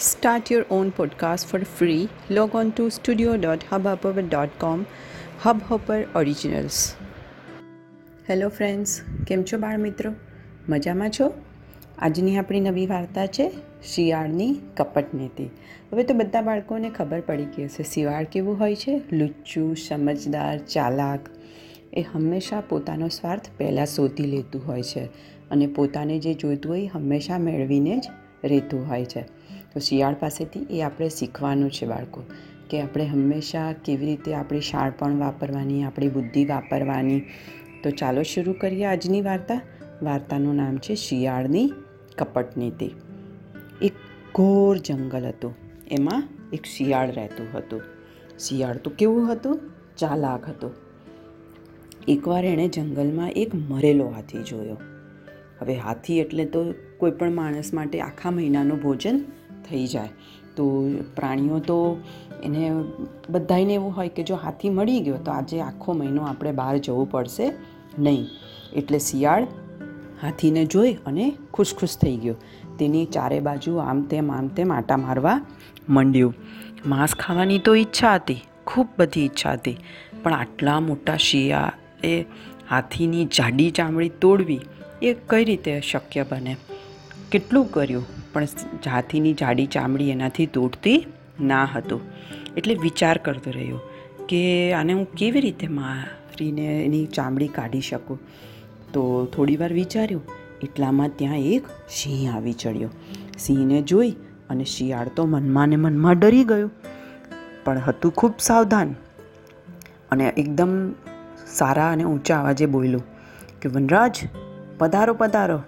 Start your own podcast for free. Log on to studio.hubhopper.com. Hubhopper Originals. Hello friends કેમ છો બાળ મિત્રો મજામાં છો આજની આપણી નવી વાર્તા છે શિયાળની કપટ નીતિ હવે તો બધા બાળકોને ખબર પડી ગઈ હશે, શિયાળ કેવું હોય છે લુચ્ચું, સમજદાર, ચાલાક એ હંમેશા પોતાનો સ્વાર્થ પહેલાં શોધી લેતું હોય છે અને પોતાને જે જોઈતું હોય હંમેશા મેળવીને જ રહેતું હોય છે. તો શિયાળ પાસેથી એ આપણે શીખવાનું છે બાળકો, કે આપણે હંમેશા કેવી રીતે આપણી શાળપણ વાપરવાની, આપણી બુદ્ધિ વાપરવાની. તો ચાલો શરૂ કરીએ આજની વાર્તા. વાર્તાનું નામ છે શિયાળની કપટ નીતિ એક ઘોર જંગલ હતું. એમાં એક શિયાળ રહેતું હતું. શિયાળ તો કેવું હતું? ચાલાક હતું. એકવાર એણે જંગલમાં એક મરેલો હાથી જોયો. હવે હાથી એટલે તો કોઈ પણ માણસ માટે આખા મહિનાનું ભોજન થઈ જાય. તો પ્રાણીઓ તો એને બધાને એવું હોય કે જો હાથી મળી ગયો તો આજે આખો મહિનો આપણે બહાર જવું પડશે નહીં. એટલે શિયાળ હાથીને જોઈ અને ખુશ ખુશ થઈ ગયો. તેની ચારે બાજુ આમ તેમ આમ તેમ આટા મારવા માંડ્યું. માંસ ખાવાની તો ઈચ્છા હતી, ખૂબ બધી ઈચ્છા હતી. પણ આટલા મોટા શિયા એ હાથીની જાડી ચામડી તોડવી એ કઈ રીતે શક્ય બને? કેટલું કર્યું? પણ હાથીની જાડી ચામડી એનાથી તૂટતી ના હતું. એટલે વિચાર કરતો રહ્યો કે આને હું કેવી રીતે મારીને એની ચામડી કાઢી શકું? તો થોડીવાર વિચાર્યું, એટલામાં ત્યાં એક સિંહ આવી ચડ્યો. સિંહને જોઈ અને શિયાળ તો મનમાં ને મનમાં ડરી ગયું, પણ હતું ખૂબ સાવધાન અને એકદમ સારા અને ઊંચા અવાજે બોલ્યું કે, વનરાજ પધારો પધારો.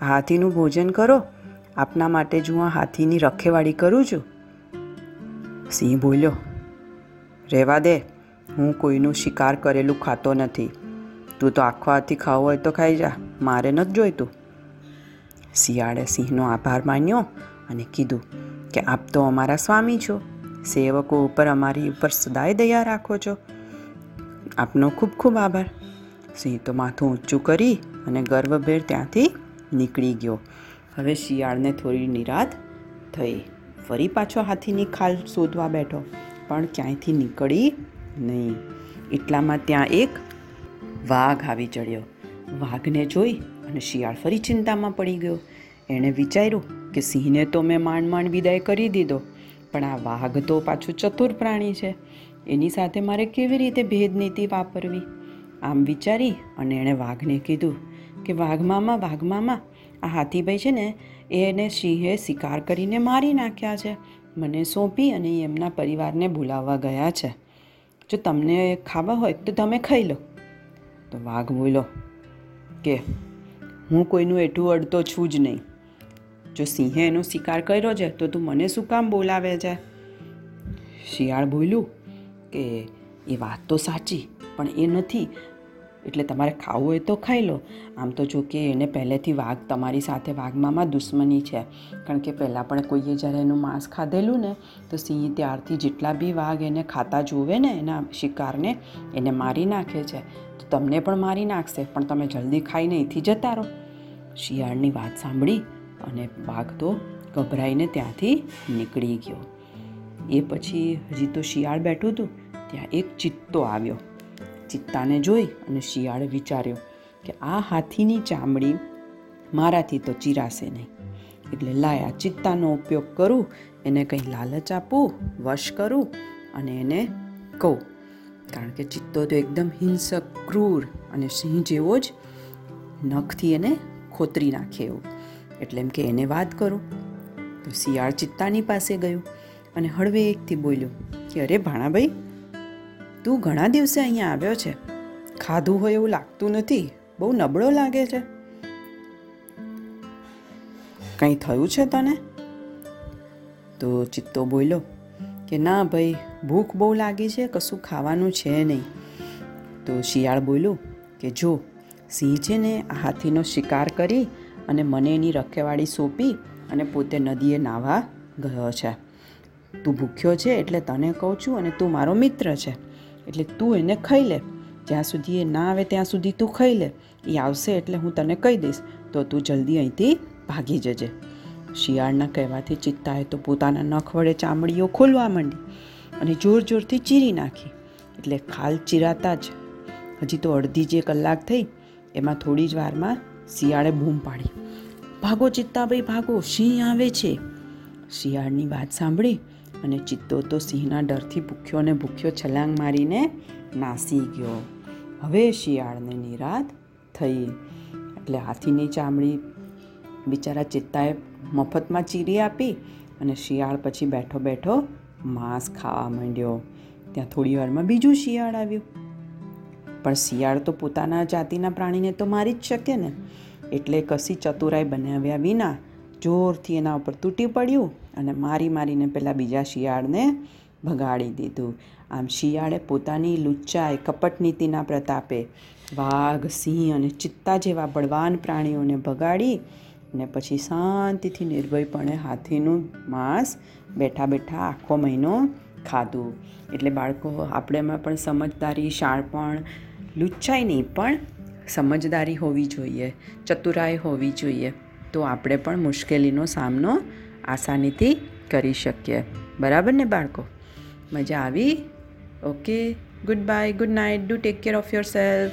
હાથીનું ભોજન કરો. આપના માટે જ હું આ હાથીની રખેવાળી કરું છું. સિંહ બોલ્યો, રહેવા દે. હું કોઈનું શિકાર કરેલું ખાતો નથી. તું તો આખો હાથી ખાવો હોય તો ખાઈ જા. મારે નથી જોઈતું. શિયાળે સિંહનો આભાર માન્યો અને કીધું કે, આપ તો અમારા સ્વામી છો. સેવકો ઉપર અમારી ઉપર સદાય દયા રાખો છો. આપનો ખૂબ ખૂબ આભાર. સિંહ તો માથું ઊંચું કરી અને ગર્વભેર ત્યાંથી નીકળી ગયો. હવે શિયાળને થોડી નિરાત થઈ. ફરી પાછો હાથીની ખાલ શોધવા બેઠો, પણ ક્યાંયથી નીકળી નહીં. એટલામાં ત્યાં એક વાઘ આવી ચડ્યો. વાઘને જોઈ અને શિયાળ ફરી ચિંતામાં પડી ગયો. એણે વિચાર્યું કે સિંહને તો મેં માંડ માંડ વિદાય કરી દીધો, પણ આ વાઘ તો પાછું ચતુર પ્રાણી છે. એની સાથે મારે કેવી રીતે ભેદનીતિ વાપરવી? આમ વિચારી અને એણે વાઘને કીધું કે વાઘ મામા વાઘ મામા, આ હાથીભાઈ છે ને, એને સિંહે શિકાર કરીને મારી નાખ્યા છે. મને સોંપી અને એમના પરિવારને બોલાવવા ગયા છે. જો તમને ખાવા હોય તો તમે ખાઈ લો. તો વાઘ બોલો કે હું કોઈનું એટલું અડતો છું જ નહીં. જો સિંહે એનો શિકાર કર્યો છે તો તું મને શું કામ બોલાવે છે? શિયાળ બોલ્યું કે, એ વાત તો સાચી, પણ એ નથી એટલે તમારે ખાવું હોય તો ખાઈ લો. આમ તો જો કે એને પહેલેથી વાઘ તમારી સાથે વાઘમામાં દુશ્મની છે. કારણ કે પહેલાં પણ કોઈએ જ્યારે એનું માંસ ખાધેલું ને, તો સિંહ ત્યારથી જેટલા બી વાઘ એને ખાતા જોવે ને એના શિકારને, એને મારી નાખે છે. તો તમને પણ મારી નાખશે, પણ તમે જલ્દી ખાઈને અહીંથી જતા રહો. શિયાળની વાત સાંભળી અને વાઘ તો ગભરાઈને ત્યાંથી નીકળી ગયો. એ પછી હજી તો શિયાળ બેઠું હતું, ત્યાં એક ચિત્તો આવ્યો. ચિત્તાને જોઈ અને શિયાળે વિચાર્યો કે આ હાથીની ચામડી મારાથી તો ચીરાશે નહીં. એટલે લાયા ચિત્તાનો ઉપયોગ કરું, એને કંઈ લાલચ આપું, વશ કરું અને એને કહું. કારણ કે ચિત્તો તો એકદમ હિંસક, ક્રૂર અને સિંહ જેવો જ નખથી એને ખોતરી નાખે એવું. એટલે એમ કે એને વાત કરું. તો શિયાળ ચિત્તાની પાસે ગયું અને હળવે એકથી બોલ્યું કે અરે ભાણાભાઈ તું ઘણા દિવસે અહીંયા આવ્યો છે. ખાધું હોય એવું લાગતું નથી. બહુ નબળો લાગે છે. કંઈ થયું છે તને? તો ચિત્તો બોલ્યો કે ના ભાઈ, ભૂખ બહુ લાગી છે, કશું ખાવાનું છે નહીં. તો શિયાળ બોલ્યું કે જો, સિંહ છે ને આ હાથીનો શિકાર કરી અને મને એની રખેવાળી સોંપી અને પોતે નદીએ નાહવા ગયો છે. તું ભૂખ્યો છે એટલે તને કહું છું અને તું મારો મિત્ર છે. એટલે તું એને ખાઈ લે. જ્યાં સુધી એ ના આવે ત્યાં સુધી તું ખાઈ લે. એ આવશે એટલે હું તને કહી દઈશ. તો તું જલ્દી અહીંથી ભાગી જજે. શિયાળના કહેવાથી ચિત્તાએ તો પોતાના નખ વડે ચામડીઓ ખોલવા માંડી અને જોર જોરથી ચીરી નાખી. એટલે ખાલ ચીરાતા જ. હજી તો અડધી જે કલાક થઈ, એમાં થોડી જ વારમાં શિયાળે બૂમ પાડી. ભાગો ચિત્તાભાઈ, ભાગો, સિંહ આવે છે. શિયાળની વાત સાંભળી અને ચિત્તો તો સિંહના ડરથી ભૂખ્યો અને ભૂખ્યો છલાંગ મારીને નાસી ગયો. હવે શિયાળને નિરાત થઈ. એટલે હાથીની ચામડી બિચારા ચિત્તાએ મફતમાં ચીરી આપી અને શિયાળ પછી બેઠો બેઠો માંસ ખાવા માંડ્યો. ત્યાં થોડી વારમાં બીજું શિયાળ આવ્યું. પણ શિયાળ તો પોતાના જાતિના પ્રાણીને તો મારી જ શકે ને. એટલે કશી ચતુરાઈ બનાવ્યા વિના જોરથી એના ઉપર તૂટી પડ્યું. અને મારી મારીને પેલા બીજા શિયાળને ભગાડી દીધું. આમ શિયાળે પોતાની લુચ્ચાએ કપટ નીતિના પ્રતાપે વાઘ, સિંહ અને ચિત્તા જેવા બળવાન પ્રાણીઓને ભગાડી ને પછી શાંતિથી નિર્ભયપણે હાથીનું માંસ બેઠા બેઠા આખો મહિનો ખાધું. એટલે બાળકો આપણેમાં પણ સમજદારી, શાણપણ, લુચ્ચાઈ નહીં, પણ સમજદારી હોવી જોઈએ, ચતુરાઈ હોવી જોઈએ. તો આપણે પણ મુશ્કેલીનો સામનો આસાનીથી કરી શકીએ. બરાબર ને બાળકો? મજા આવી? Okay goodbye good night do take care of yourself